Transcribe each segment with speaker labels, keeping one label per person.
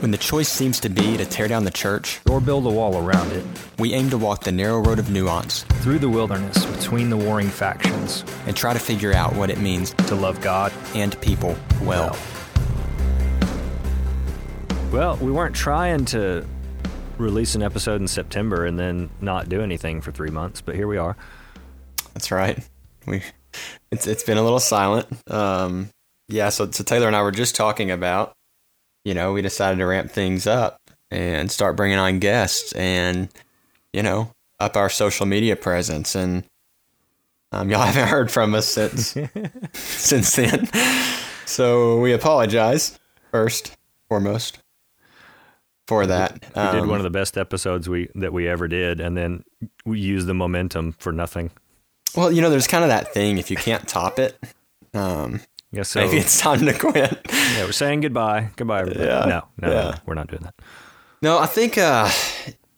Speaker 1: When the choice seems to be to tear down the church,
Speaker 2: or build a wall around it,
Speaker 1: we aim to walk the narrow road of nuance
Speaker 2: through the wilderness between the warring factions
Speaker 1: and try to figure out what it means
Speaker 2: to love God
Speaker 1: and people well.
Speaker 2: Well, we weren't trying to release an episode in September and then not do anything for three months, but here we are.
Speaker 1: That's right. We it's it's been a little silent. Um, yeah, so so Taylor and I were just talking about you know, we decided to ramp things up and start bringing on guests and, you know, up our social media presence. And um, y'all haven't heard from us since since then. So we apologize first, foremost, for that.
Speaker 2: We um, did one of the best episodes we that we ever did, and then we used the momentum for nothing.
Speaker 1: Well, you know, there's kind of that thing if you can't top it. Um,
Speaker 2: Guess so.
Speaker 1: Maybe it's time to quit.
Speaker 2: yeah, we're saying goodbye. Goodbye, everybody. Yeah, no, no, yeah. no, we're not doing that.
Speaker 1: No, I think uh,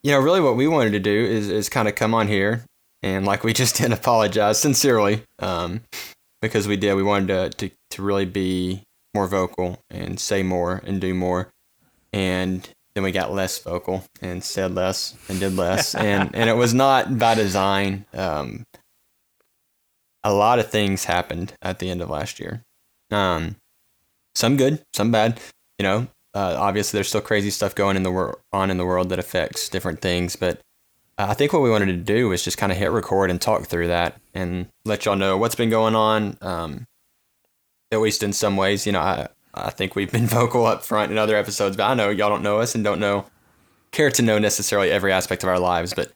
Speaker 1: you know, really what we wanted to do is is kind of come on here and like we just did apologize sincerely. Um, because we did. We wanted to, to to really be more vocal and say more and do more. And then we got less vocal and said less and did less. and and it was not by design. Um, a lot of things happened at the end of last year. Um, some good, some bad. You know, uh, obviously there's still crazy stuff going in the wor- on in the world that affects different things, but uh, I think what we wanted to do was just kind of hit record and talk through that and let y'all know what's been going on. Um, at least in some ways, you know, I I think we've been vocal up front in other episodes, but I know y'all don't know us and don't know care to know necessarily every aspect of our lives, but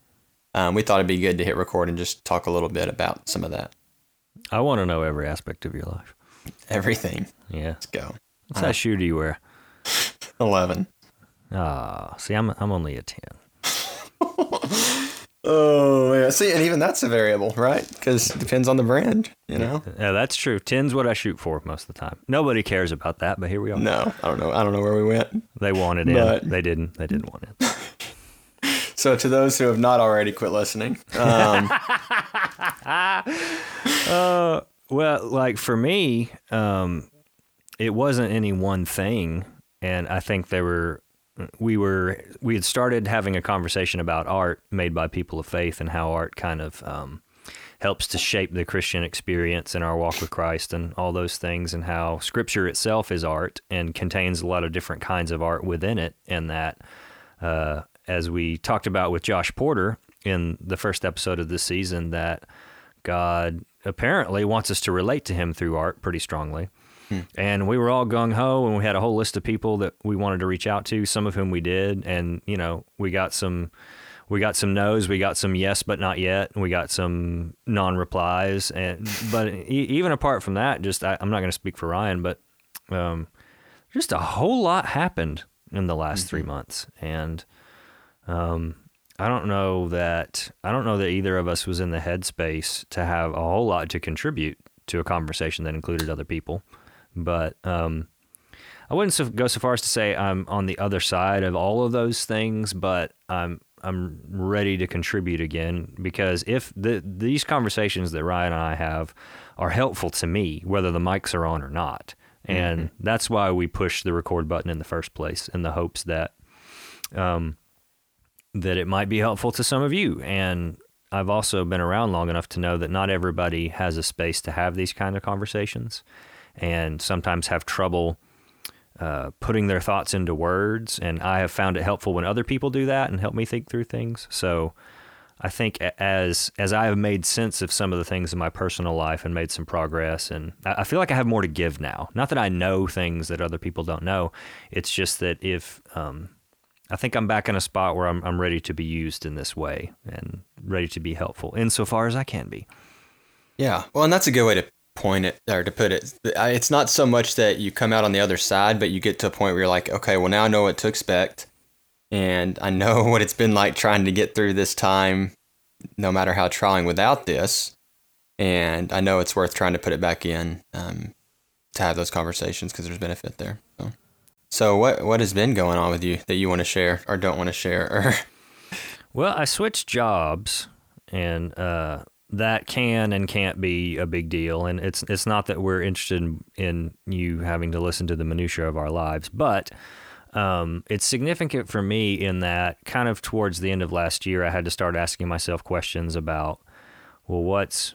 Speaker 1: um, we thought it'd be good to hit record and just talk a little bit about some of that.
Speaker 2: I want to know every aspect of your life.
Speaker 1: Everything.
Speaker 2: Yeah.
Speaker 1: Let's go.
Speaker 2: What size shoe do you wear?
Speaker 1: 11.
Speaker 2: Ah, see, I'm, I'm only a 10.
Speaker 1: oh, yeah. See, and even that's a variable, right? Because it depends on the brand, you know?
Speaker 2: Yeah, that's true. 10's what I shoot for most of the time. Nobody cares about that, but here we are.
Speaker 1: No, I don't know. I don't know where we went.
Speaker 2: They wanted it. They didn't. They didn't want it.
Speaker 1: So, to those who have not already quit listening, um,
Speaker 2: uh, well, like for me, um, it wasn't any one thing, and I think there were we were we had started having a conversation about art made by people of faith and how art kind of um, helps to shape the Christian experience in our walk with Christ and all those things, and how Scripture itself is art and contains a lot of different kinds of art within it, and that. Uh, as we talked about with Josh Porter in the first episode of this season, that God apparently wants us to relate to him through art pretty strongly. Hmm. And we were all gung ho, and we had a whole list of people that we wanted to reach out to. Some of whom we did, and you know, we got some, we got some no's, we got some yes but not yet, and we got some non replies. And but even apart from that, just I, am not going to speak for Ryan, but um, just a whole lot happened in the last mm-hmm. three months, and um, I don't know that I don't know that either of us was in the headspace to have a whole lot to contribute to a conversation that included other people. But um, I wouldn't so, go so far as to say I'm on the other side of all of those things, but I'm I'm ready to contribute again because if the, these conversations that Ryan and I have are helpful to me, whether the mics are on or not, and mm-hmm. that's why we push the record button in the first place in the hopes that um, that it might be helpful to some of you. And I've also been around long enough to know that not everybody has a space to have these kind of conversations and sometimes have trouble uh, putting their thoughts into words. And I have found it helpful when other people do that and help me think through things. So I think as as I have made sense of some of the things in my personal life and made some progress, and I feel like I have more to give now. Not that I know things that other people don't know. It's just that if um, I think I'm back in a spot where I'm, I'm ready to be used in this way and ready to be helpful insofar as I can be.
Speaker 1: Yeah. Well, and that's a good way to point it or to put it. It's not so much that you come out on the other side, but you get to a point where you're like, okay, well, now I know what to expect. And I know what it's been like trying to get through this time, no matter how trying without this. And I know it's worth trying to put it back in um, to have those conversations because there's benefit there. So. So what what has been going on with you that you want to share or don't want to share or?
Speaker 2: Well, I switched jobs and uh, that can and can't be a big deal and it's it's not that we're interested in, in you having to listen to the minutia of our lives, but Um, it's significant for me in that kind of towards the end of last year, I had to start asking myself questions about, well, what's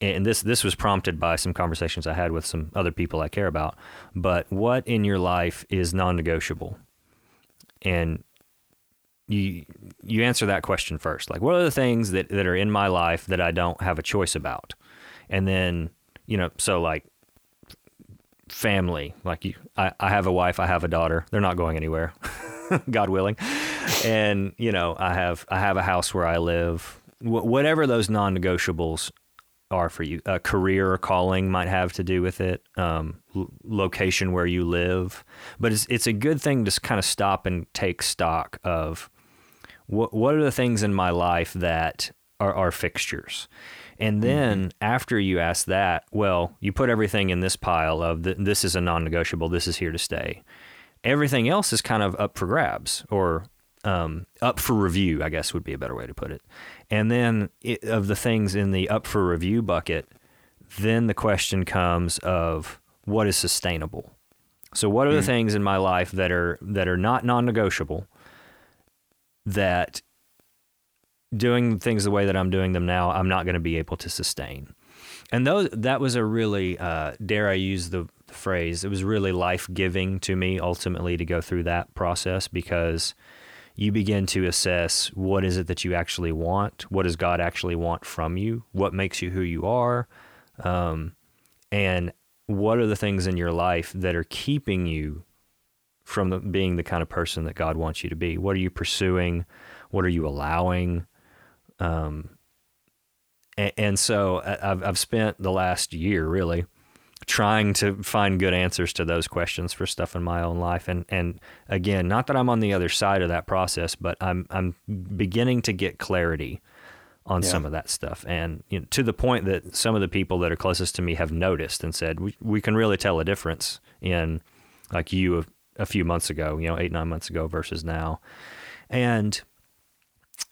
Speaker 2: and this this was prompted by some conversations I had with some other people I care about. But what in your life is non-negotiable? And you you answer that question first. Like, what are the things that, that are in my life that I don't have a choice about? And then, you know, so like family, like you, I, I have a wife, I have a daughter. They're not going anywhere, God willing. And you know, I have I have a house where I live. Wh- whatever those non-negotiables are for you. A career or calling might have to do with it. Um, l- location where you live, but it's it's a good thing to kind of stop and take stock of what what are the things in my life that are, are fixtures. And then mm-hmm. after you ask that, well, you put everything in this pile of the, this is a non-negotiable. This is here to stay. Everything else is kind of up for grabs or um, up for review, I guess would be a better way to put it. And then it, of the things in the up for review bucket, then the question comes of what is sustainable. So what are the mm. things in my life that are that are not non-negotiable that doing things the way that I'm doing them now, I'm not going to be able to sustain. And those that was a really uh, dare I use the, the phrase, it was really life giving to me ultimately to go through that process because you begin to assess what is it that you actually want, what does God actually want from you, what makes you who you are, um, and what are the things in your life that are keeping you from the, being the kind of person that God wants you to be. What are you pursuing? What are you allowing? Um, and, and so I've, I've spent the last year really trying to find good answers to those questions for stuff in my own life. And and again, not that I'm on the other side of that process, but I'm I'm beginning to get clarity on yeah. some of that stuff, and you know, to the point that some of the people that are closest to me have noticed and said we we can really tell a difference in like you a, a few months ago, you know, eight nine months ago versus now, and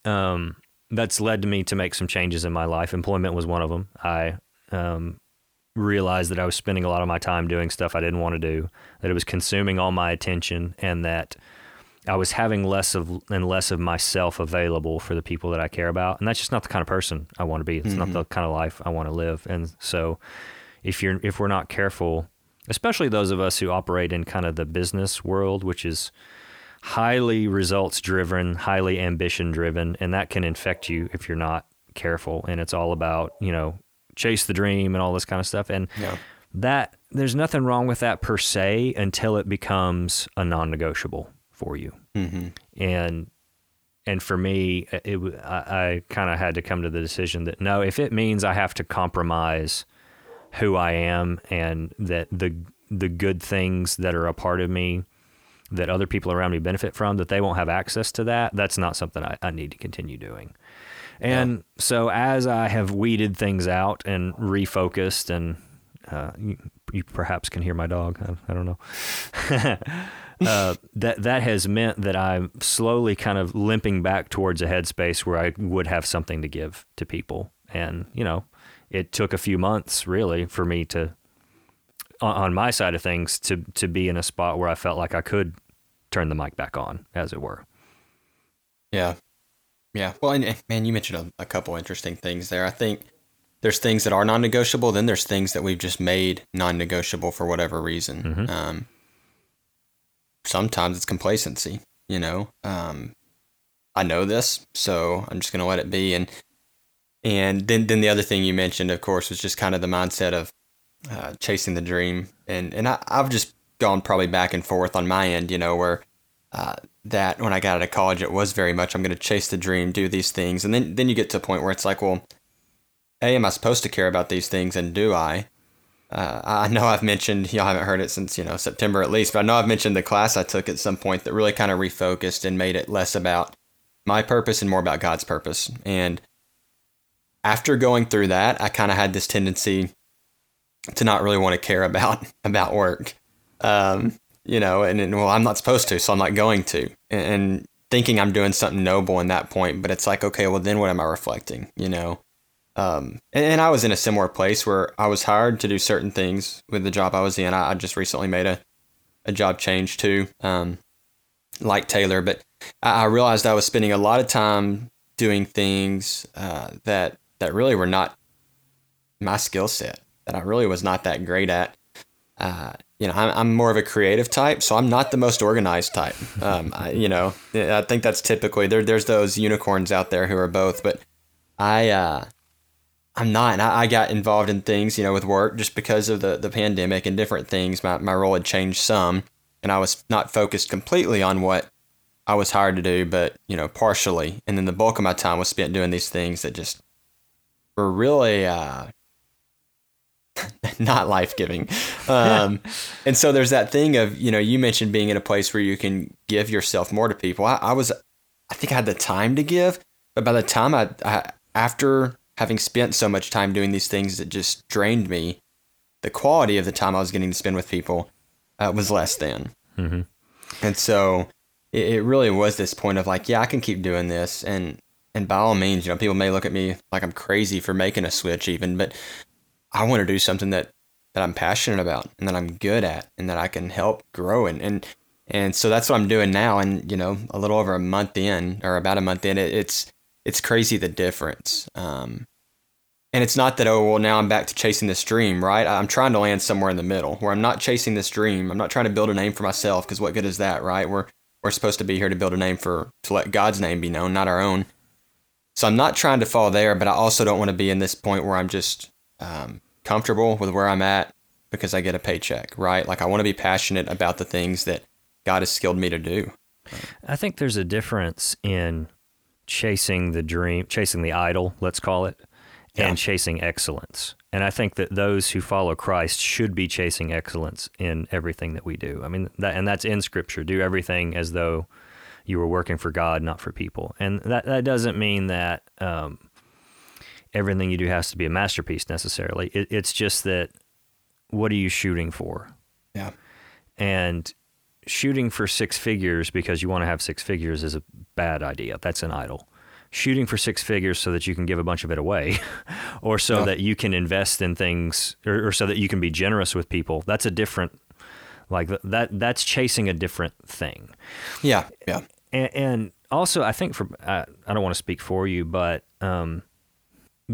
Speaker 2: um. That's led to me to make some changes in my life. Employment was one of them. I um, realized that I was spending a lot of my time doing stuff I didn't want to do, that it was consuming all my attention, and that I was having less of and less of myself available for the people that I care about. And that's just not the kind of person I want to be. It's mm-hmm. not the kind of life I want to live. And so if you're if we're not careful, especially those of us who operate in kind of the business world, which is highly results driven, highly ambition driven, and that can infect you if you're not careful. And it's all about, you know, chase the dream and all this kind of stuff. And yeah. that there's nothing wrong with that per se until it becomes a non-negotiable for you. Mm-hmm. And and for me, it, I, I kind of had to come to the decision that no, if it means I have to compromise who I am and that the the good things that are a part of me that other people around me benefit from that they won't have access to that that's not something I, I need to continue doing and yeah. so as I have weeded things out and refocused, and uh, you, you, perhaps can hear my dog. I, I don't know. uh, that that has meant that I'm slowly kind of limping back towards a headspace where I would have something to give to people, and you know, it took a few months really for me to, on, on my side of things, to to be in a spot where I felt like I could turn the mic back on, as it were.
Speaker 1: Yeah, yeah. Well, and man, you mentioned a, a couple interesting things there. I think there's things that are non-negotiable. Then there's things that we've just made non-negotiable for whatever reason. Mm-hmm. Um, sometimes it's complacency. You know, um, I know this, so I'm just going to let it be. And and then then the other thing you mentioned, of course, was just kind of the mindset of uh, chasing the dream. And and I, I've just gone probably back and forth on my end. You know, where uh, that when I got out of college, it was very much I'm going to chase the dream, do these things, and then then you get to a point where it's like, well, a am I supposed to care about these things, and do I? Uh, I know I've mentioned y'all haven't heard it since you know September at least, but I know I've mentioned the class I took at some point that really kind of refocused and made it less about my purpose and more about God's purpose. And after going through that, I kind of had this tendency to not really want to care about about work. Um, you know, and, and, well, I'm not supposed to, so I'm not going to, and, and, thinking I'm doing something noble in that point. But it's like, okay, well, then what am I reflecting? You know, um, and, and, I was in a similar place where I was hired to do certain things with the job I was in. I, I just recently made a, a job change too. Um, like Taylor, but I, I realized I was spending a lot of time doing things uh, that that really were not my skill set. That I really was not that great at. Uh, you know, I'm, I'm more of a creative type, so I'm not the most organized type. Um, I, you know, I think that's typically there. There's those unicorns out there who are both, but I, uh, I'm not. And I, I got involved in things, you know, with work just because of the the pandemic and different things. My my role had changed some, and I was not focused completely on what I was hired to do, but you know, partially. And then the bulk of my time was spent doing these things that just were really uh, not life giving. Um, and so there's that thing of, you know, you mentioned being in a place where you can give yourself more to people. I, I was, I think I had the time to give, but by the time I, I, after having spent so much time doing these things that just drained me, the quality of the time I was getting to spend with people uh, was less than. Mm-hmm. And so it, it really was this point of like, yeah, I can keep doing this. And, and by all means, you know, people may look at me like I'm crazy for making a switch even, but I want to do something that that I'm passionate about and that I'm good at and that I can help grow in. And and so that's what I'm doing now. And you know, a little over a month in, or about a month in, it, it's it's crazy the difference. Um, and it's not that oh well now I'm back to chasing this dream, right? I'm trying to land somewhere in the middle where I'm not chasing this dream. I'm not trying to build a name for myself because what good is that, right? We're we're supposed to be here to build a name for to let God's name be known, not our own. So I'm not trying to fall there, but I also don't want to be in this point where I'm just um, comfortable with where I'm at because I get a paycheck, right? Like I want to be passionate about the things that God has skilled me to do.
Speaker 2: I think there's a difference in chasing the dream, chasing the idol, let's call it, and yeah. chasing excellence. And I think that those who follow Christ should be chasing excellence in everything that we do. I mean, that, and that's in Scripture. Do everything as though you were working for God, not for people. And that that doesn't mean that um, everything you do has to be a masterpiece necessarily. It, it's just that what are you shooting for?
Speaker 1: Yeah.
Speaker 2: And shooting for six figures because you want to have six figures is a bad idea. That's an idol. Shooting for six figures so that you can give a bunch of it away, or so yeah. that you can invest in things, or, or, so that you can be generous with people. That's a different, like that. That's chasing a different thing.
Speaker 1: Yeah, yeah.
Speaker 2: And, and also, I think for I, I don't want to speak for you, but um,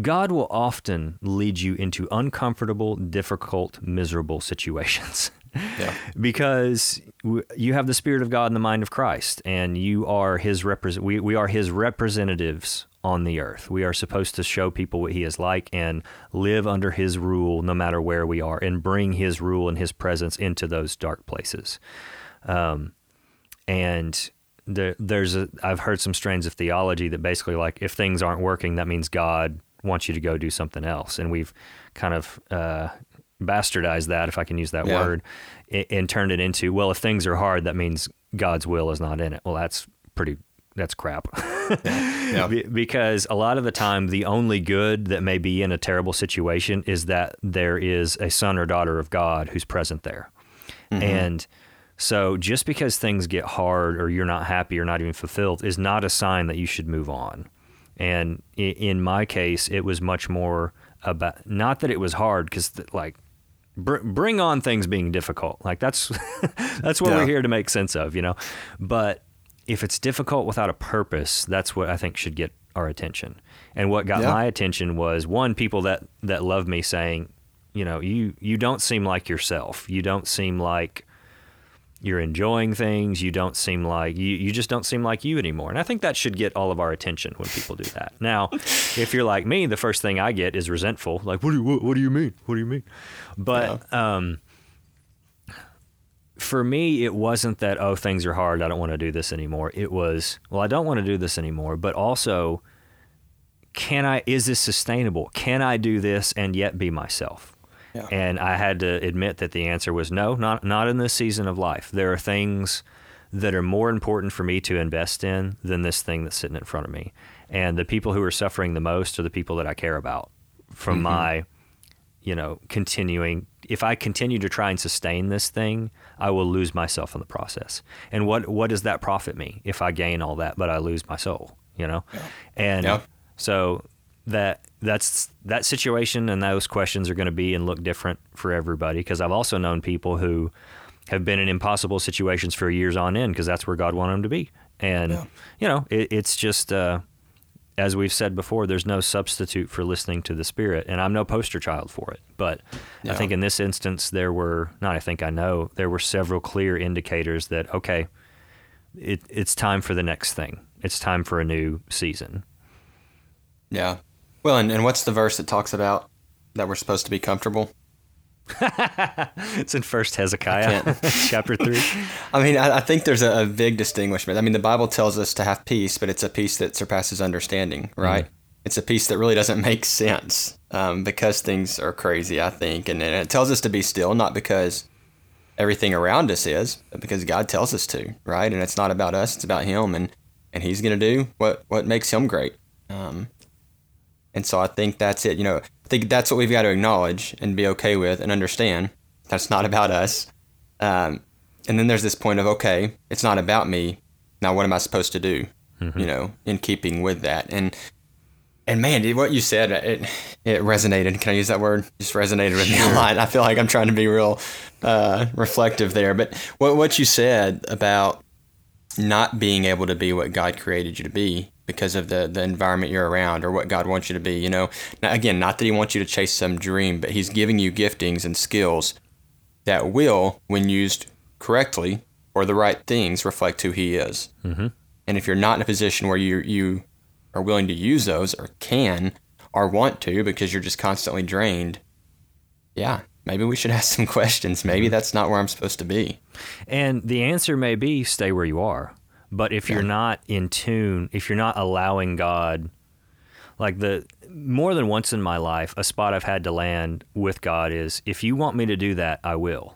Speaker 2: God will often lead you into uncomfortable, difficult, miserable situations. Yeah. because you have the spirit of God in the mind of Christ and you are his represent we, we are his representatives on the earth. We are supposed to show people what he is like and live under his rule no matter where we are and bring his rule and his presence into those dark places. Um, and there, there's a I've heard some strains of theology that basically like if things aren't working that means God wants you to go do something else. And we've kind of uh, bastardized that, if I can use that yeah. word, and, and turned it into, well, if things are hard, that means God's will is not in it. Well, that's pretty that's crap. yeah. Yeah. because a lot of the time, the only good that may be in a terrible situation is that there is a son or daughter of God who's present there. Mm-hmm. And so just because things get hard or you're not happy or not even fulfilled is not a sign that you should move on. And in my case, it was much more about not that it was hard because like br- bring on things being difficult. Like that's that's what yeah. we're here to make sense of, you know. But if it's difficult without a purpose, that's what I think should get our attention. And what got yeah. my attention was one people that that love me saying, you know, you you don't seem like yourself. You don't seem like you're enjoying things. You don't seem like you, you just don't seem like you anymore. And I think that should get all of our attention when people do that. Now, if you're like me, the first thing I get is resentful. Like, what do you, what, what do you mean? What do you mean? But yeah. um, for me, it wasn't that oh things are hard. I don't want to do this anymore. It was well, I don't want to do this anymore. But also, can I? Is this sustainable? Can I do this and yet be myself? Yeah. And I had to admit that the answer was no, not not in this season of life. There are things that are more important for me to invest in than this thing that's sitting in front of me. And the people who are suffering the most are the people that I care about from mm-hmm. my, you know, continuing. If I continue to try and sustain this thing, I will lose myself in the process. And what what does that profit me if I gain all that but I lose my soul? You know, yeah. and yeah. so that that's that situation and those questions are going to be and look different for everybody because I've also known people who have been in impossible situations for years on end because that's where God wanted them to be. And
Speaker 1: Yeah.
Speaker 2: you know, it, it's just uh, as we've said before, there's no substitute for listening to the Spirit, and I'm no poster child for it. But I think in this instance, there were not. I think I know there were several clear indicators that okay, it, it's time for the next thing. It's time for a new season.
Speaker 1: Yeah. Well, and, and what's the verse that talks about that we're supposed to be comfortable?
Speaker 2: It's in First Hezekiah, chapter three.
Speaker 1: I mean, I, I think there's a, a big distinguishment. I mean, the Bible tells us to have peace, but it's a peace that surpasses understanding, right? It's a peace that really doesn't make sense um, because things are crazy, I think. And, and it tells us to be still, not because everything around us is, but because God tells us to, right? And it's not about us, it's about Him. And, and He's going to do what, what makes Him great. Um, and so I think that's it. You know, I think that's what we've got to acknowledge and be okay with and understand. That's not about us. Um, and then there's this point of okay, it's not about me. Now, what am I supposed to do? You know, in keeping with that. And and man, dude, what you said it it resonated. Can I use that word? Just resonated with me a lot. I feel like I'm trying to be real uh, reflective there. But what what you said about not being able to be what God created you to be because of the, the environment you're around or what God wants you to be. You know, now, again, not that He wants you to chase some dream, but He's giving you giftings and skills that will, when used correctly or the right things, reflect who He is. Mm-hmm. And if you're not in a position where you you are willing to use those or can or want to because you're just constantly drained, yeah, maybe we should ask some questions. Maybe that's not where I'm supposed to be.
Speaker 2: And the answer may be stay where you are. But if you're not in tune, if you're not allowing God, like the more than once in my life, a spot I've had to land with God is if you want me to do that, I will.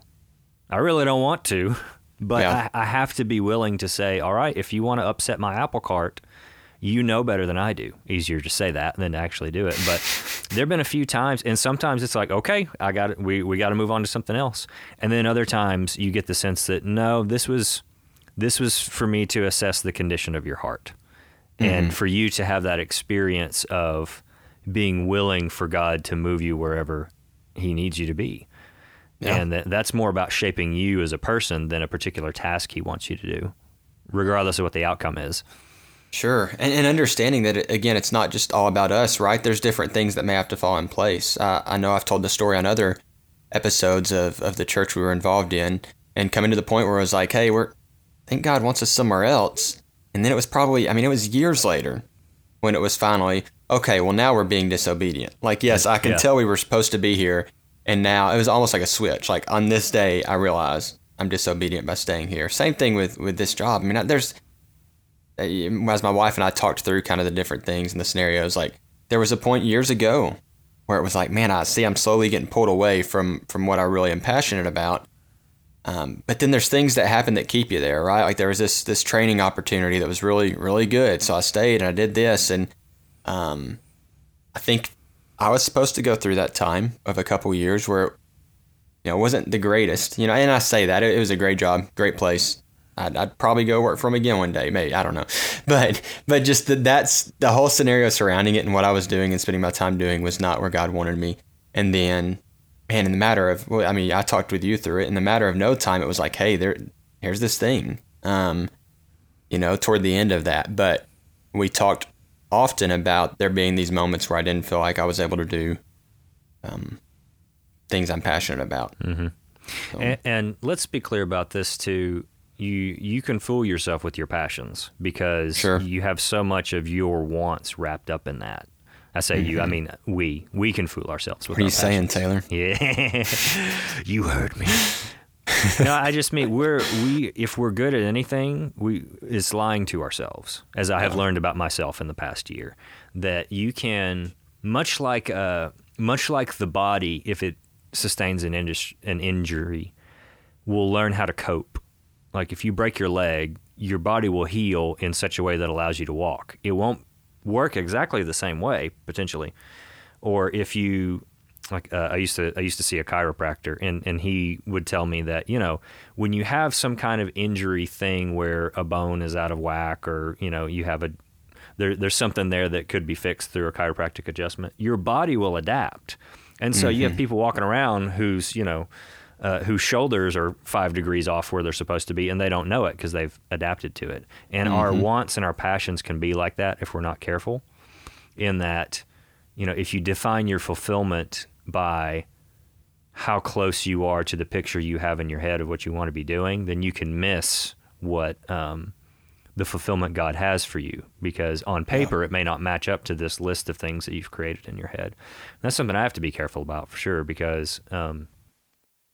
Speaker 2: I really don't want to, but
Speaker 1: Yeah.
Speaker 2: I, I have to be willing to say, all right, if you want to upset my apple cart, you know better than I do. Easier to say that than to actually do it. But there have been a few times, and sometimes it's like, okay, I got it. We we got to move on to something else. And then other times you get the sense that no, this was this was for me to assess the condition of your heart, and for you to have that experience of being willing for God to move you wherever He needs you to be.
Speaker 1: Yeah.
Speaker 2: And that, that's more about shaping you as a person than a particular task He wants you to do, regardless of what the outcome is.
Speaker 1: Sure, and, and understanding that it, again, it's not just all about us, right? There's different things that may have to fall in place. Uh, I know I've told the story on other episodes of, of the church we were involved in, and coming to the point where it was like, hey, we're, I think God wants us somewhere else, and then it was probably, I mean, it was years later when it was finally okay. Well, now we're being disobedient. Like, yes, I can
Speaker 2: Yeah.
Speaker 1: tell we were supposed to be here, and now it was almost like a switch. Like on this day, I realize I'm disobedient by staying here. Same thing with with this job. I mean, I- there's uh, as my wife and I talked through kind of the different things and the scenarios, like there was a point years ago where it was like, man, I see I'm slowly getting pulled away from from what I really am passionate about. Um, but then there's things that happen that keep you there, right? Like there was this this training opportunity that was really really good, so I stayed and I did this, and um, I think I was supposed to go through that time of a couple years where you know, it wasn't the greatest, you know, and I say that it, it was a great job, great place. I'd, I'd probably go work for them again one day, maybe I don't know, but but just that that's the whole scenario surrounding it and what I was doing and spending my time doing was not where God wanted me. And then, man, in the matter of, well, I mean, I talked with you through it. In the matter of no time, it was like, hey, there, here's this thing, um, you know, toward the end of that. But we talked often about there being these moments where I didn't feel like I was able to do um, things I'm passionate about.
Speaker 2: And, and let's be clear about this too. You you can fool yourself with your passions because
Speaker 1: Sure.
Speaker 2: you have so much of your wants wrapped up in that. I say you, I mean we. We can fool ourselves with
Speaker 1: What are
Speaker 2: our
Speaker 1: you saying, Taylor?
Speaker 2: Yeah, you heard me. no, I just mean we're we if we're good at anything, we it's lying to ourselves. As I have learned about myself in the past year, that you can much like uh much like the body, if it sustains an indus- an injury, will learn how to cope. Like if you break your leg, your body will heal in such a way that allows you to walk. It won't work exactly the same way potentially, or if you like uh, I used to I used to see a chiropractor and and he would tell me that you know when you have some kind of injury thing where a bone is out of whack or you know you have a there, there's something there that could be fixed through a chiropractic adjustment your body will adapt. And so you have people walking around who's you know uh, whose shoulders are five degrees off where they're supposed to be, and they don't know it because they've adapted to it. And our wants and our passions can be like that if we're not careful. In that, you know, if you define your fulfillment by how close you are to the picture you have in your head of what you want to be doing, then you can miss what um, the fulfillment God has for you because on paper it may not match up to this list of things that you've created in your head. that's something I have to be careful about for sure because um,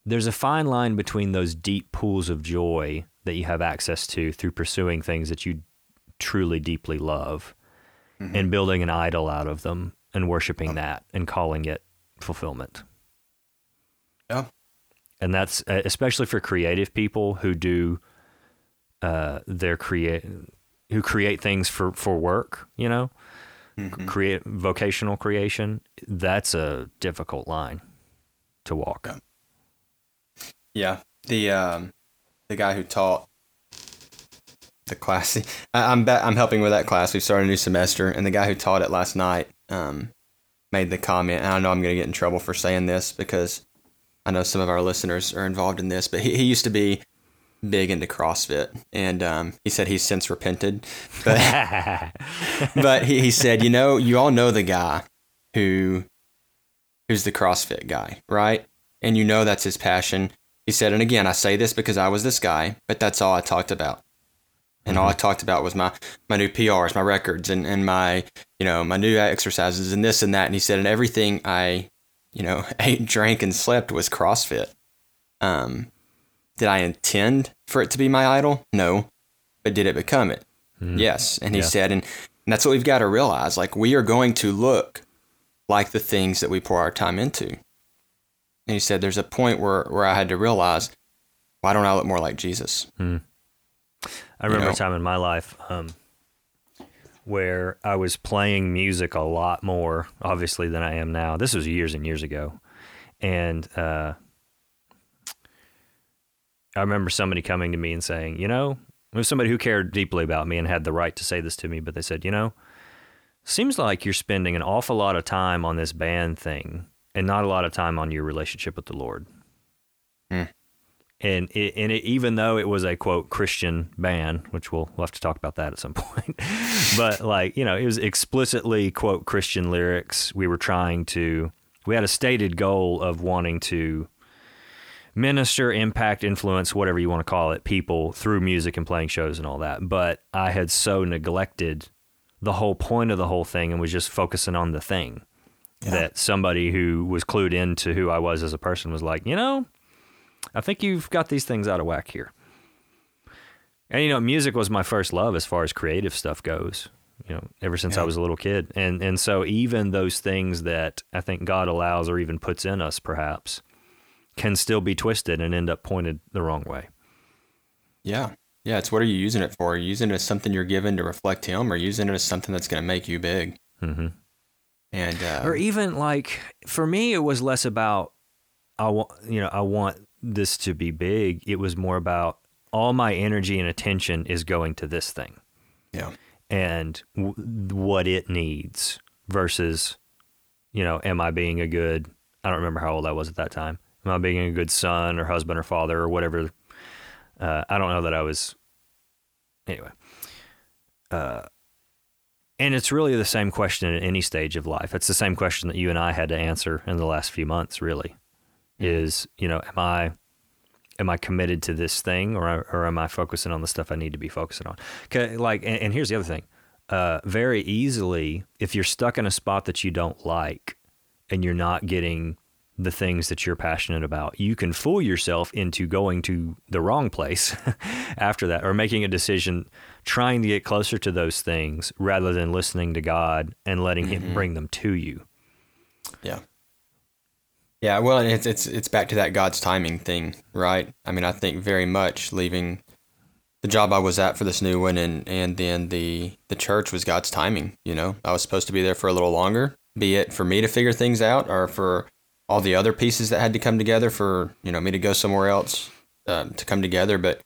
Speaker 2: there's a fine line between those deep pools of joy that you have access to through pursuing things that you truly deeply love and building an idol out of them and worshiping that and calling it fulfillment.
Speaker 1: Yeah.
Speaker 2: And that's especially for creative people who do uh, their create who create things for for work, you know, create vocational creation. That's a difficult line to walk.
Speaker 1: Yeah. Yeah, the um, the guy who taught the class. I, I'm ba- I'm helping with that class. We've started a new semester, and the guy who taught it last night um, made the comment. I know I'm going to get in trouble for saying this because I know some of our listeners are involved in this, but he, he used to be big into CrossFit, and um, he said he's since repented. But but he, he said, you know, you all know the guy who who's the CrossFit guy, right? And you know that's his passion. He said, and again, I say this because I was this guy, but that's all I talked about. And all I talked about was my, my new PRs, my records, and, and my, you know, my new exercises and this and that. And he said, and everything I, you know, ate, drank, and slept was CrossFit. Um, did I intend for it to be my idol? No. But did it become it? Yes. And he
Speaker 2: Yeah.
Speaker 1: said, and, and that's what we've got to realize. Like, we are going to look like the things that we pour our time into. And he said, there's a point where, where I had to realize, why don't I look more like Jesus?
Speaker 2: I remember
Speaker 1: know?
Speaker 2: a time in my life um, where I was playing music a lot more, obviously, than I am now. This was years and years ago. And uh, I remember somebody coming to me and saying, you know, it was somebody who cared deeply about me and had the right to say this to me, but they said, you know, seems like you're spending an awful lot of time on this band thing and not a lot of time on your relationship with the Lord.
Speaker 1: Hmm.
Speaker 2: And it, and it, even though it was a quote Christian band, which we'll, we'll have to talk about that at some point, but like you know, it was explicitly quote Christian lyrics. We were trying to, we had a stated goal of wanting to minister, impact, influence, whatever you want to call it, people through music and playing shows and all that. But I had so neglected the whole point of the whole thing and was just focusing on the thing that somebody who was clued into who I was as a person was like, you know, I think you've got these things out of whack here. And you know, music was my first love as far as creative stuff goes. You know, ever since I was a little kid, and and so even those things that I think God allows or even puts in us, perhaps, can still be twisted and end up pointed the wrong way.
Speaker 1: Yeah. Yeah. It's what are you using it for? Are you using it as something you're given to reflect Him, or using it as something that's going to make you big?
Speaker 2: hmm
Speaker 1: And uh,
Speaker 2: or even like for me, it was less about I want you know I want this to be big. It was more about all my energy and attention is going to this thing.
Speaker 1: yeah,
Speaker 2: and w- what it needs versus, you know, am I being a good, I don't remember how old I was at that time. Am I being a good son or husband or father or whatever? Uh, I don't know that I was, anyway. Uh, and it's really the same question at any stage of life. It's the same question that you and I had to answer in the last few months, really. Is, you know, am I am I committed to this thing or or am I focusing on the stuff I need to be focusing on? 'Kay, Like, and, and here's the other thing: uh, very easily, if you're stuck in a spot that you don't like and you're not getting the things that you're passionate about, you can fool yourself into going to the wrong place after that, or making a decision trying to get closer to those things rather than listening to God and letting Him mm-hmm. bring them to you.
Speaker 1: yeah, yeah. Well, it's it's it's back to that God's timing thing, right? I mean, I think very much leaving the job I was at for this new one, and and then the the church was God's timing. You know, I was supposed to be there for a little longer, be it for me to figure things out, or for all the other pieces that had to come together for you know me to go somewhere else um, to come together. But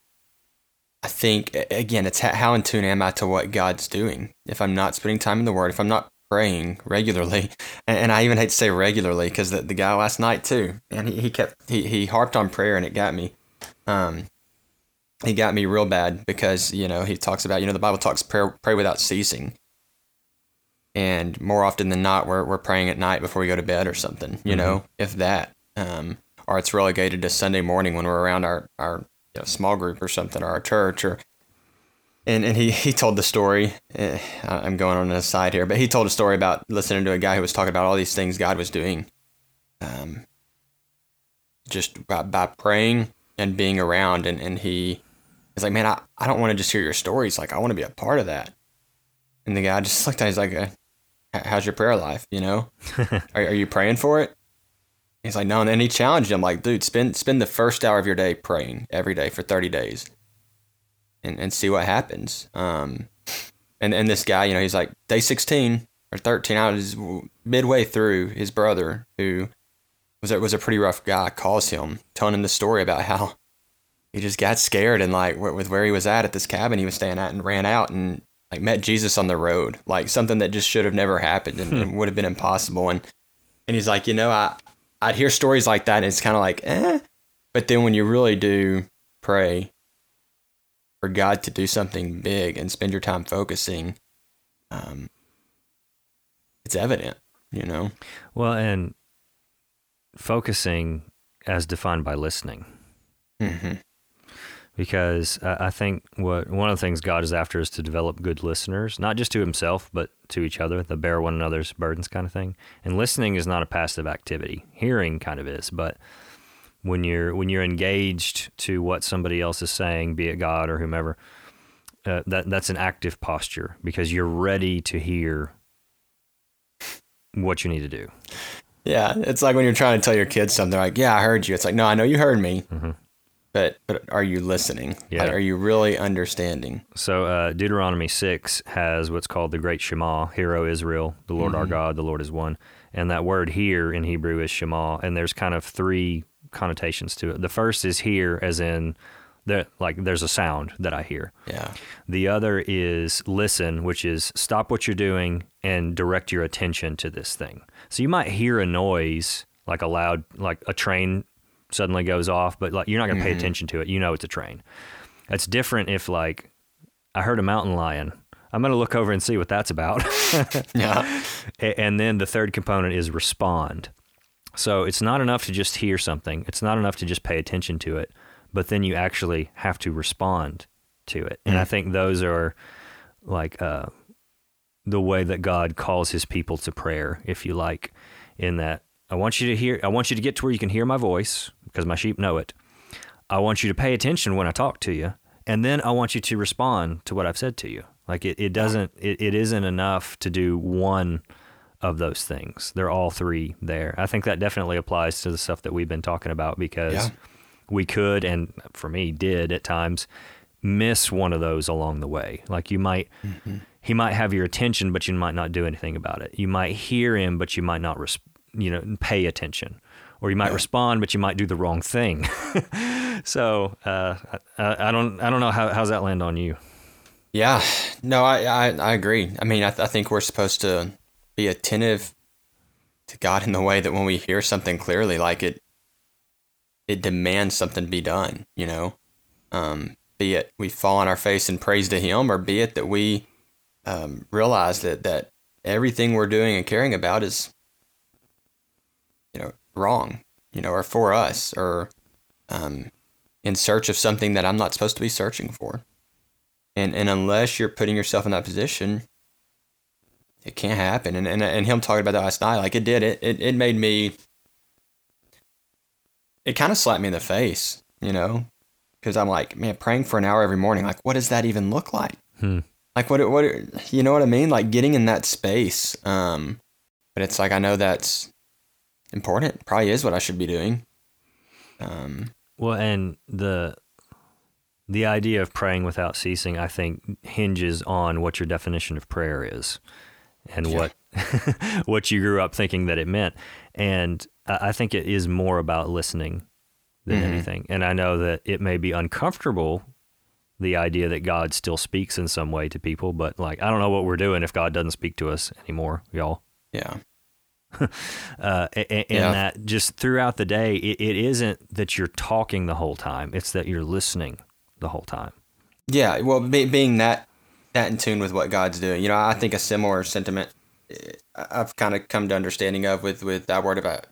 Speaker 1: I think again, it's how in tune am I to what God's doing? If I'm not spending time in the Word, if I'm not praying regularly, and, and I even hate to say regularly because the, the guy last night too, and he, he kept he, he harped on prayer and it got me. Um, he got me real bad because you know he talks about you know the Bible talks prayer pray without ceasing, and more often than not we're we're praying at night before we go to bed or something you mm-hmm. know if that um, or it's relegated to Sunday morning when we're around our our you know, small group or something or our church or and, and he, he told the story. Eh, I'm going on an aside here, but he told a story about listening to a guy who was talking about all these things God was doing, um, just by, by praying and being around. And, and he is like, man, I, I don't want to just hear your stories. Like, I want to be a part of that. And the guy just looked at him, he's like, uh, how's your prayer life? You know, are, are you praying for it? He's like, no. And then he challenged him, like, dude, spend spend the first hour of your day praying every day for 30 days, and, and see what happens. Um, and and this guy, you know, he's like day 16 or 13. I was midway through. His brother, who was a, was a pretty rough guy, calls him, telling him the story about how he just got scared and like with where he was at at this cabin he was staying at and ran out and like met Jesus on the road, like something that just should have never happened and, and would have been impossible. And and he's like, you know, I I'd hear stories like that, and it's kind of like, eh. But then when you really do pray for God to do something big and spend your time focusing, um, it's evident, you know.
Speaker 2: Well, and focusing as defined by listening. Mm-hmm because I think what one of the things God is after is to develop good listeners, not just to Himself but to each other, the bear one another's burdens kind of thing. And listening is not a passive activity. Hearing kind of is, but when you're when you're engaged to what somebody else is saying, be it God or whomever, uh, that that's an active posture because you're ready to hear what you need to do.
Speaker 1: Yeah, it's like when you're trying to tell your kids something, like, "Yeah, I heard you." It's like, "No, I know you heard me." Mm-hmm but but are you listening? Yeah. Are you really understanding?
Speaker 2: So uh, Deuteronomy six has what's called the Great Shema. Hear, O Israel, the Lord mm-hmm. our God, the Lord is one. And that word here in Hebrew is Shema, and there's kind of three connotations to it. The first is hear, as in that like there's a sound that I hear.
Speaker 1: Yeah.
Speaker 2: The other is listen, which is stop what you're doing and direct your attention to this thing. So you might hear a noise like a loud like a train suddenly goes off, but like you're not going to pay mm-hmm. attention to it. You know it's a train. It's different if like I heard a mountain lion. I'm going to look over and see what that's about. yeah. And then the third component is respond. So it's not enough to just hear something. It's not enough to just pay attention to it, but then you actually have to respond to it. And I mm. think those are like uh, the way that God calls his people to prayer, if you like, in that I want you to hear I want you to get to where you can hear my voice because my sheep know it. I want you to pay attention when I talk to you, and then I want you to respond to what I've said to you. Like it, it doesn't, it, it isn't enough to do one of those things. They're all three there. I think that definitely applies to the stuff that we've been talking about because yeah. we could, and for me, did at times miss one of those along the way. Like you might, mm-hmm. he might have your attention, but you might not do anything about it. You might hear him, but you might not, res- you know, pay attention or you might yeah. respond, but you might do the wrong thing. so uh, I, I, don't I don't know how how's that land on you.
Speaker 1: Yeah, no, I I, I agree. I mean, I, th- I think we're supposed to be attentive to God in the way that when we hear something clearly, like it it demands something to be done. You know, um, be it we fall on our face and praise to Him, or be it that we um, realize that that everything we're doing and caring about is wrong, you know, or for us, or um, in search of something that I'm not supposed to be searching for. And and unless you're putting yourself in that position, it can't happen. And and, and him talking about that last night, like it did, it it, it made me. It kind of slapped me in the face, you know, because I'm like, man, praying for an hour every morning, like, what does that even look like? Hmm. Like, what, what, you know what I mean? Like getting in that space. Um, but it's like I know that's important. Probably is what I should be doing.
Speaker 2: Um, well, and the the idea of praying without ceasing, I think, hinges on what your definition of prayer is, and yeah. what what you grew up thinking that it meant. And I think it is more about listening than mm-hmm. anything. And I know that it may be uncomfortable the idea that God still speaks in some way to people, but like I don't know what we're doing if God doesn't speak to us anymore, y'all.
Speaker 1: Yeah.
Speaker 2: uh, and, and
Speaker 1: Yeah.
Speaker 2: that just throughout the day, it, it isn't that you're talking the whole time; it's that you're listening the whole time.
Speaker 1: Yeah, well, be, being that that in tune with what God's doing, you know, I think a similar sentiment eh, I've kind of come to understanding of with with that word about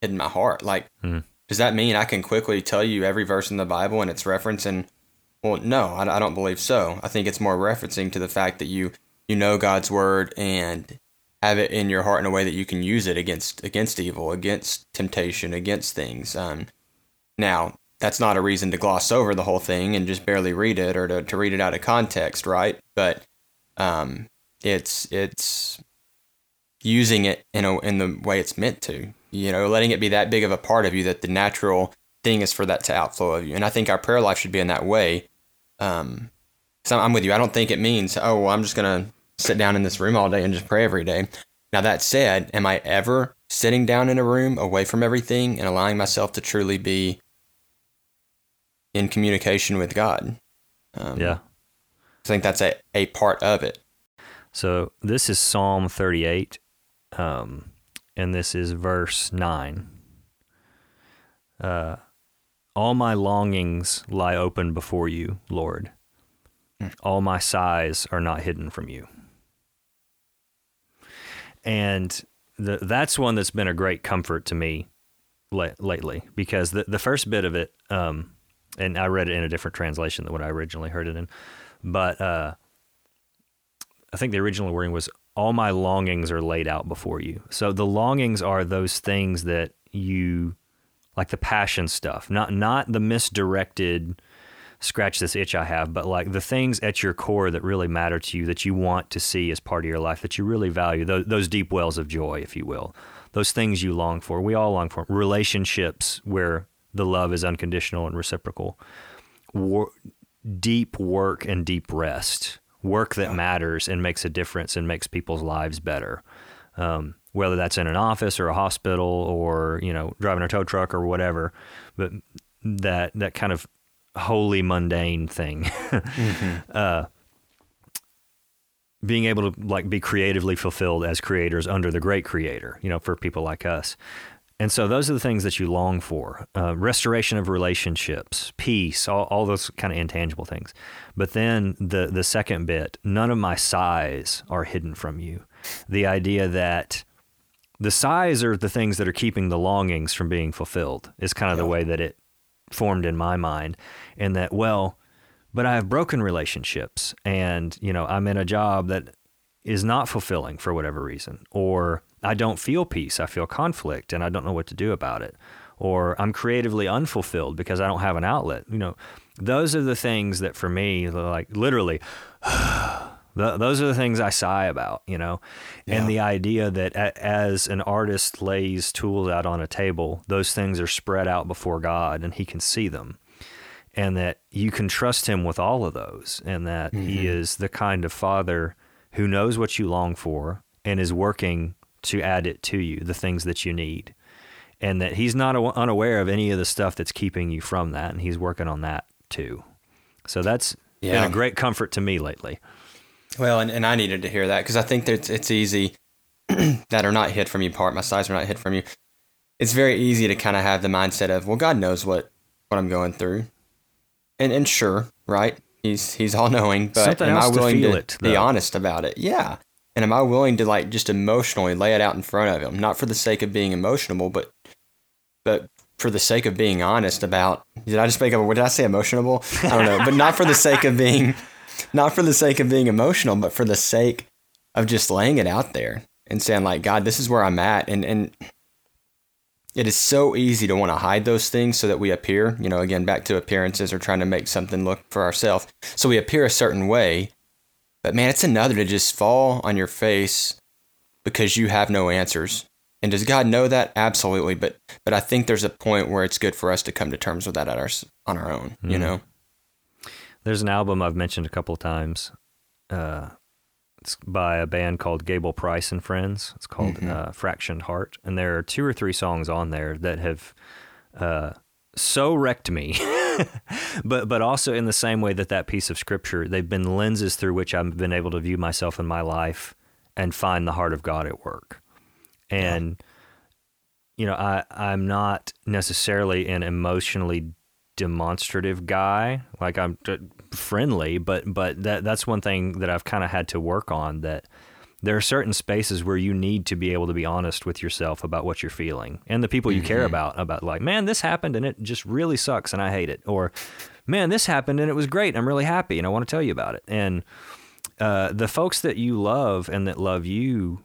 Speaker 1: hidden my heart. Like,
Speaker 2: Hmm.
Speaker 1: does that mean I can quickly tell you every verse in the Bible and its reference? And well, no, I, I don't believe so. I think it's more referencing to the fact that you you know God's word and have it in your heart in a way that you can use it against against evil, against temptation, against things. Um, now, that's not a reason to gloss over the whole thing and just barely read it or to, to read it out of context, right? But um, it's it's using it in a in the way it's meant to. You know, letting it be that big of a part of you that the natural thing is for that to outflow of you. And I think our prayer life should be in that way. Um, so I'm with you. I don't think it means, oh, well, I'm just gonna sit down in this room all day and just pray every day. Now that said, am I ever sitting down in a room away from everything and allowing myself to truly be in communication with God? Um,
Speaker 2: Yeah.
Speaker 1: I think that's a, a part of it.
Speaker 2: So this is Psalm 38, um, and this is verse 9. Uh, All my longings lie open before you, Lord. All my sighs are not hidden from you. And the, that's one that's been a great comfort to me la- lately because the, the first bit of it, um, and I read it in a different translation than what I originally heard it in, but uh, I think the original wording was all my longings are laid out before you. So the longings are those things that you like the passion stuff, not not the misdirected scratch this itch I have, but like the things at your core that really matter to you that you want to see as part of your life that you really value, those, those deep wells of joy, if you will. Those things you long for. We all long for relationships where the love is unconditional and reciprocal. War, deep work and deep rest, work that matters and makes a difference and makes people's lives better. Um, whether that's in an office or a hospital or you know driving a tow truck or whatever, but that that kind of holy mundane thing. uh, being able to like be creatively fulfilled as creators under the great creator, you know, for people like us. And so those are the things that you long for uh, restoration of relationships, peace, all, all those kind of intangible things. But then the, the second bit, none of my sighs are hidden from you. The idea that the sighs are the things that are keeping the longings from being fulfilled is kind of the way that it formed in my mind. And that, well, but I have broken relationships and, you know, I'm in a job that is not fulfilling for whatever reason, or I don't feel peace, I feel conflict and I don't know what to do about it, or I'm creatively unfulfilled because I don't have an outlet. You know, those are the things that for me, like literally, th- those are the things I sigh about, you know, and the idea that a- as an artist lays tools out on a table, those things are spread out before God and He can see them. And that you can trust him with all of those, and that he mm-hmm. is the kind of father who knows what you long for and is working to add it to you, the things that you need, and that he's not aw- unaware of any of the stuff that's keeping you from that, and he's working on that too. So that's been a great comfort to me lately.
Speaker 1: Well, and, and I needed to hear that because I think that it's, it's easy that are not hid from you part. My sighs are not hid from you. It's very easy to kind of have the mindset of, well, God knows what, what I'm going through. And, and sure, right? He's, he's all knowing, but
Speaker 2: Something
Speaker 1: am I
Speaker 2: to
Speaker 1: willing
Speaker 2: feel
Speaker 1: to,
Speaker 2: it,
Speaker 1: be honest about it? Yeah. And am I willing to like just emotionally lay it out in front of him? Not for the sake of being emotional, but, but for the sake of being honest about, did I just make up, what did I say emotional? I don't know, but not for the sake of being, not for the sake of being emotional, but for the sake of just laying it out there and saying like, God, this is where I'm at. And, and it is so easy to want to hide those things so that we appear, you know, again, back to appearances or trying to make something look for ourselves. So we appear a certain way. But man, it's another to just fall on your face because you have no answers. And does God know that? Absolutely. But but I think there's a point where it's good for us to come to terms with that at our, on our own, you mm-hmm. know?
Speaker 2: There's an album I've mentioned a couple of times. Uh, it's by a band called Gable Price and Friends. It's called uh, Fractioned Heart, and there are two or three songs on there that have uh, so wrecked me but but also in the same way that that piece of scripture, they've been lenses through which I've been able to view myself in my life and find the heart of God at work. And yeah. you know, I I'm not necessarily an emotionally demonstrative guy. Like I'm friendly, but but that that's one thing that I've kind of had to work on that there are certain spaces where you need to be able to be honest with yourself about what you're feeling and the people you mm-hmm. care about about like man this happened and it just really sucks and i hate it or man this happened and it was great i'm really happy and i want to tell you about it and uh, the folks that you love and that love you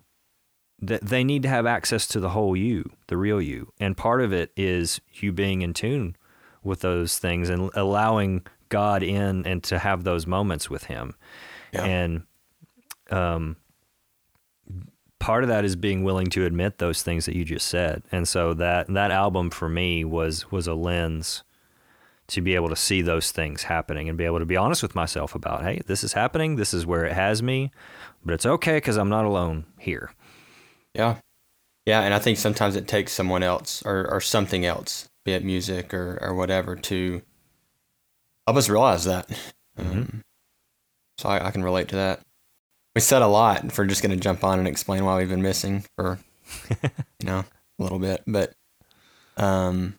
Speaker 2: that they need to have access to the whole you the real you and part of it is you being in tune with those things and allowing god in and to have those moments with him yeah. and um part of that is being willing to admit those things that you just said. And so that that album for me was was a lens to be able to see those things happening and be able to be honest with myself about, hey, this is happening, this is where it has me, but it's okay cuz I'm not alone here.
Speaker 1: Yeah. Yeah, and I think sometimes it takes someone else or, or something else, be it music or, or whatever, to help us realize that. Mm-hmm. Um, so I, I can relate to that we said a lot we're just going to jump on and explain why we've been missing for you know a little bit but um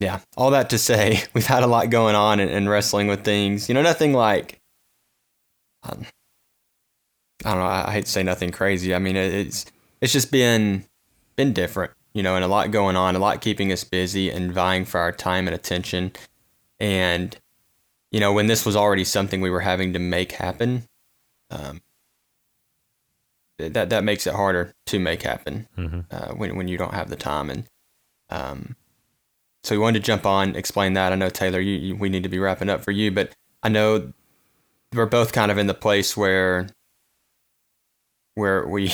Speaker 1: yeah all that to say we've had a lot going on and, and wrestling with things you know nothing like um, i don't know I, I, hate to say nothing crazy i mean it, it's it's just been been different you know and a lot going on a lot keeping us busy and vying for our time and attention and you know when this was already something we were having to make happen um, that that makes it harder to make happen mm-hmm. uh, when when you don't have the time and um, so we wanted to jump on explain that. I know Taylor, you, you, we need to be wrapping up for you, but I know we're both kind of in the place where where we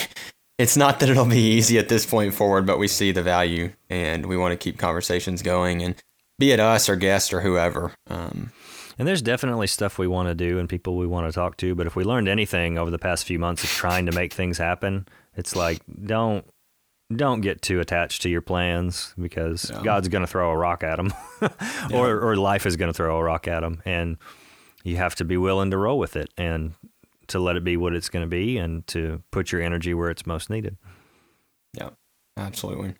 Speaker 1: it's not that it'll be easy at this point forward, but we see the value and we want to keep conversations going and be it us or guests or whoever. Um,
Speaker 2: and there's definitely stuff we want to do and people we want to talk to. But if we learned anything over the past few months of trying to make things happen, it's like don't don't get too attached to your plans because yeah. God's going to throw a rock at them, or yeah. or life is going to throw a rock at them, and you have to be willing to roll with it and to let it be what it's going to be, and to put your energy where it's most needed.
Speaker 1: Yeah, absolutely.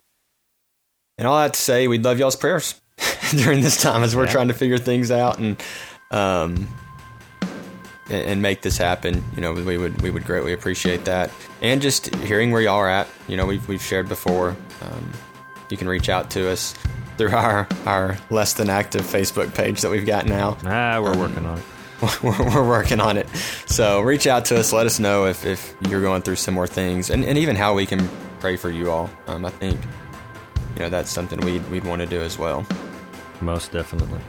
Speaker 1: And all that to say, we'd love y'all's prayers during this time as we're yeah. trying to figure things out and um, and make this happen. You know, we would we would greatly appreciate that, and just hearing where y'all are at. You know, we've we've shared before. Um, you can reach out to us through our our less than active Facebook page that we've got now.
Speaker 2: Ah, we're um, working on it.
Speaker 1: We're, working on it. So reach out to us. Let us know if, if you're going through similar things, and, and even how we can pray for you all. Um, I think you know that's something we'd we'd want to do as well.
Speaker 2: Most definitely.